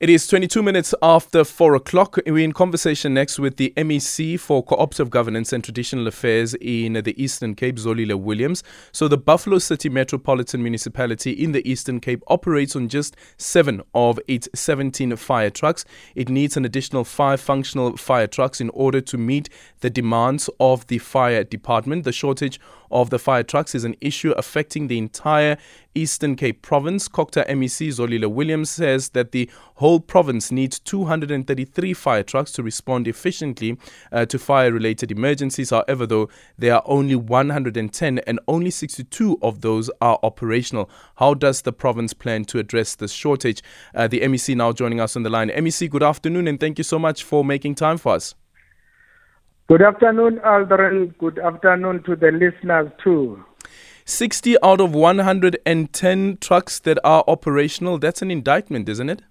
It is 22 minutes after 4 o'clock. We're in conversation next with the MEC for Cooperative Governance and Traditional Affairs in the Eastern Cape, Zolile Williams. So, the Buffalo City Metropolitan Municipality in the Eastern Cape operates on just seven of its 17 fire trucks. It needs an additional five functional fire trucks in order to meet the demands of the fire department. The shortage of the fire trucks is an issue affecting the entire Eastern Cape province. COGTA MEC Zolile Williams says that the whole province needs 233 fire trucks to respond efficiently uh, to fire related emergencies. However, though, there are only 110 and only 62 of those are operational. How does the province plan to address this shortage? Uh, the MEC now joining us on the line. MEC, good afternoon and thank you so much for making time for us. Good afternoon, Aldrin. Good afternoon to the listeners too. 60 out of 110 trucks that are operational, that's an indictment, isn't it?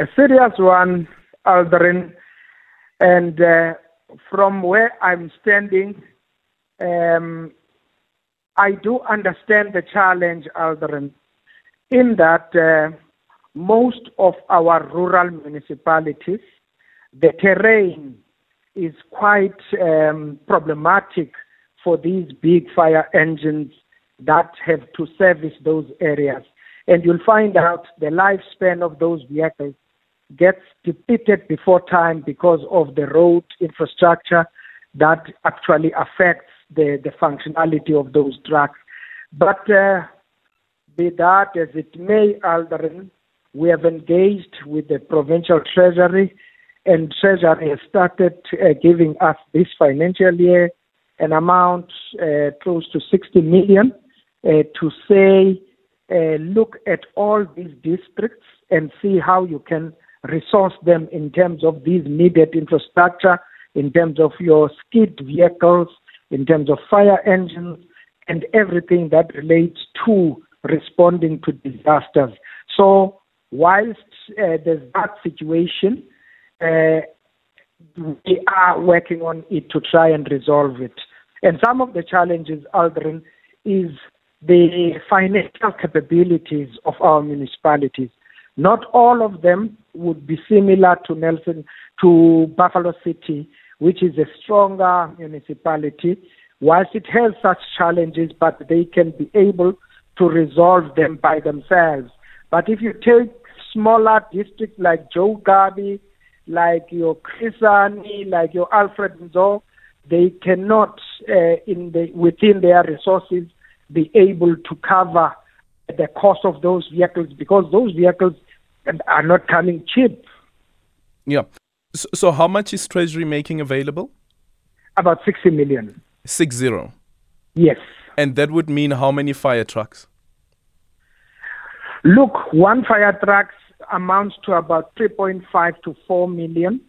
A serious one, Aldrin. And uh, from where I'm standing, um, I do understand the challenge, Aldrin, in that uh, most of our rural municipalities, the terrain is quite um, problematic for these big fire engines that have to service those areas. And you'll find out the lifespan of those vehicles gets depleted before time because of the road infrastructure that actually affects the, the functionality of those trucks. But uh, be that as it may, Aldrin, we have engaged with the provincial treasury and Treasury has started uh, giving us this financial year an amount uh, close to 60 million uh, to say, uh, look at all these districts and see how you can resource them in terms of these needed infrastructure, in terms of your skid vehicles, in terms of fire engines, and everything that relates to responding to disasters. So, whilst uh, there's that situation, uh, we are working on it to try and resolve it. And some of the challenges, Aldrin, is the financial capabilities of our municipalities. Not all of them would be similar to Nelson, to Buffalo City, which is a stronger municipality. Whilst it has such challenges, but they can be able to resolve them by themselves. But if you take smaller districts like Joe Gqabi, like your Chris Hani, like your Alfred Nzo, they cannot, uh, in the, within their resources, be able to cover the cost of those vehicles because those vehicles are not coming cheap. Yeah. So, so how much is Treasury making available? About 60 million. Six zero. Yes. And that would mean how many fire trucks? Look, one fire truck amounts to about 3.5 to 4 million.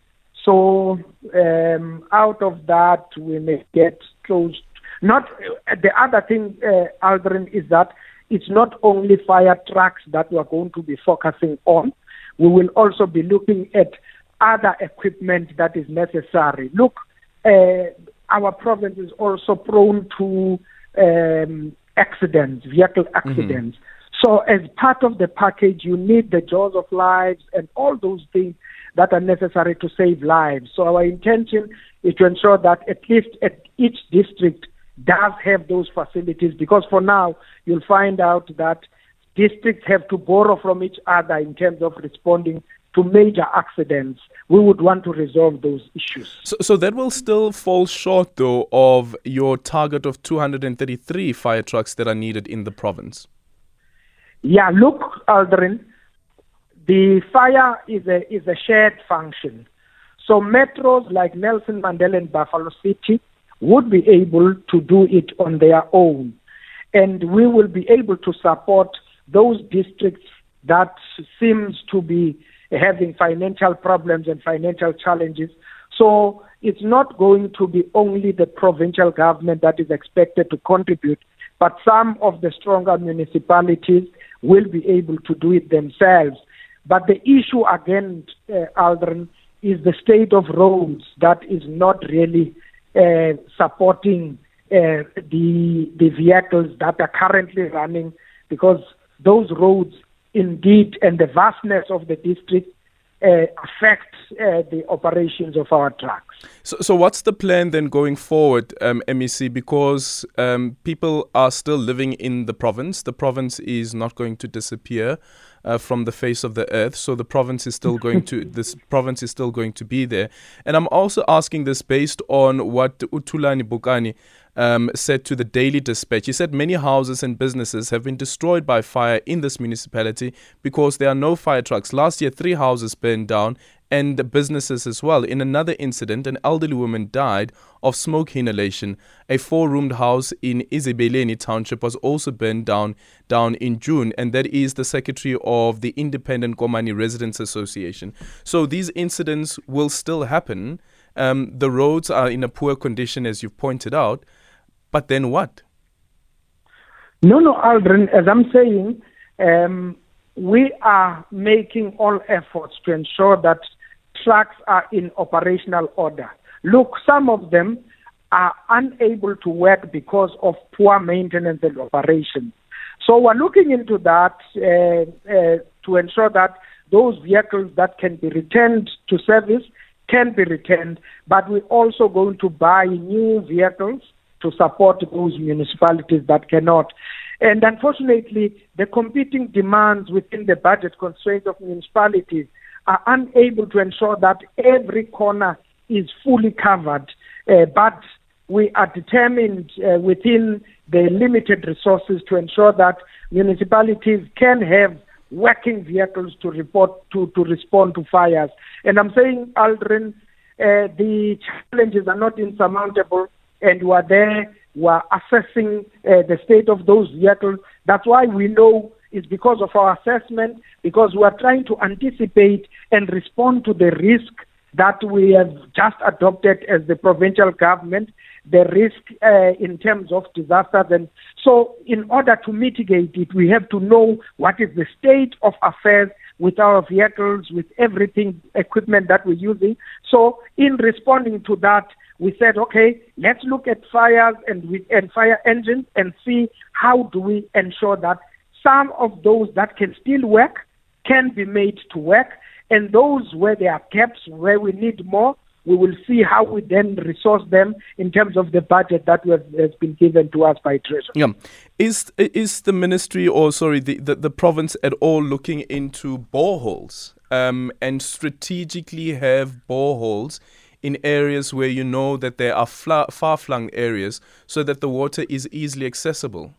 So um, out of that, we may get close. Not the other thing, uh, Aldrin, is that it's not only fire trucks that we are going to be focusing on. We will also be looking at other equipment that is necessary. Look, uh, our province is also prone to um, accidents, vehicle accidents. Mm-hmm. So, as part of the package, you need the jaws of lives and all those things that are necessary to save lives. So, our intention is to ensure that at least at each district does have those facilities because for now, you'll find out that districts have to borrow from each other in terms of responding to major accidents. We would want to resolve those issues. So, so that will still fall short, though, of your target of 233 fire trucks that are needed in the province. Yeah, look, Aldrin, the fire is a is a shared function. So metros like Nelson Mandela and Buffalo City would be able to do it on their own. And we will be able to support those districts that seems to be having financial problems and financial challenges. So it's not going to be only the provincial government that is expected to contribute, but some of the stronger municipalities will be able to do it themselves. But the issue again, uh, Aldrin, is the state of roads that is not really supporting uh, the the vehicles that are currently running because those roads indeed and the vastness of the district uh, affect uh, the operations of our trucks. So, so what's the plan then going forward, um, MEC? Because um, people are still living in the province. The province is not going to disappear uh, from the face of the earth. So the province is still going to this province is still going to be there. And I'm also asking this based on what Utulani Bukani um, said to the Daily Dispatch. He said many houses and businesses have been destroyed by fire in this municipality because there are no fire trucks. Last year, three houses burned down and businesses as well. In another incident, an elderly woman died of smoke inhalation. A four-roomed house in Ezibeleni township was also burned down down in June, and that is the secretary of the Independent Komani Residents Association. So these incidents will still happen. Um, the roads are in a poor condition, as you've pointed out. But then what? No, no, Aldrin, as I'm saying, um, we are making all efforts to ensure that trucks are in operational order. Look, some of them are unable to work because of poor maintenance and operation. So we're looking into that uh, uh, to ensure that those vehicles that can be returned to service can be returned, but we're also going to buy new vehicles to support those municipalities that cannot. And unfortunately, the competing demands within the budget constraints of municipalities are unable to ensure that every corner is fully covered. Uh, but we are determined uh, within the limited resources to ensure that municipalities can have working vehicles to report to, to respond to fires. And I'm saying, Aldrin, uh, the challenges are not insurmountable and we are there, we are assessing uh, the state of those vehicles. That's why we know it's because of our assessment, because we are trying to anticipate and respond to the risk that we have just adopted as the provincial government, the risk uh, in terms of disasters. And so, in order to mitigate it, we have to know what is the state of affairs with our vehicles, with everything, equipment that we're using. So, in responding to that, we said, okay, let's look at fires and, and fire engines and see how do we ensure that some of those that can still work can be made to work, and those where there are gaps, where we need more, we will see how we then resource them in terms of the budget that has been given to us by Treasury. Yeah. Is, is the ministry or, sorry, the, the, the province at all looking into boreholes um, and strategically have boreholes in areas where you know that there are far flung areas so that the water is easily accessible?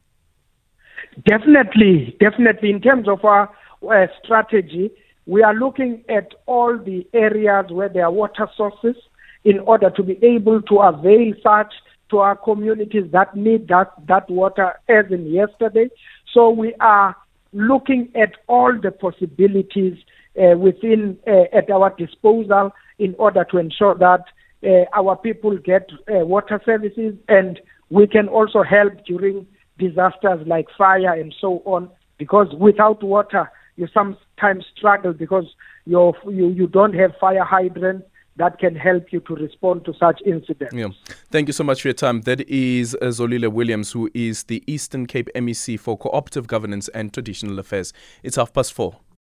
Definitely, definitely. In terms of our uh, strategy, we are looking at all the areas where there are water sources in order to be able to avail such to our communities that need that, that water as in yesterday. So we are looking at all the possibilities uh, within uh, at our disposal in order to ensure that uh, our people get uh, water services and we can also help during disasters like fire and so on because without water you sometimes struggle because you you don't have fire hydrants that can help you to respond to such incidents. Yeah. Thank you so much for your time. That is uh, Zolile Williams, who is the Eastern Cape MEC for Cooperative Governance and Traditional Affairs. It's half past four.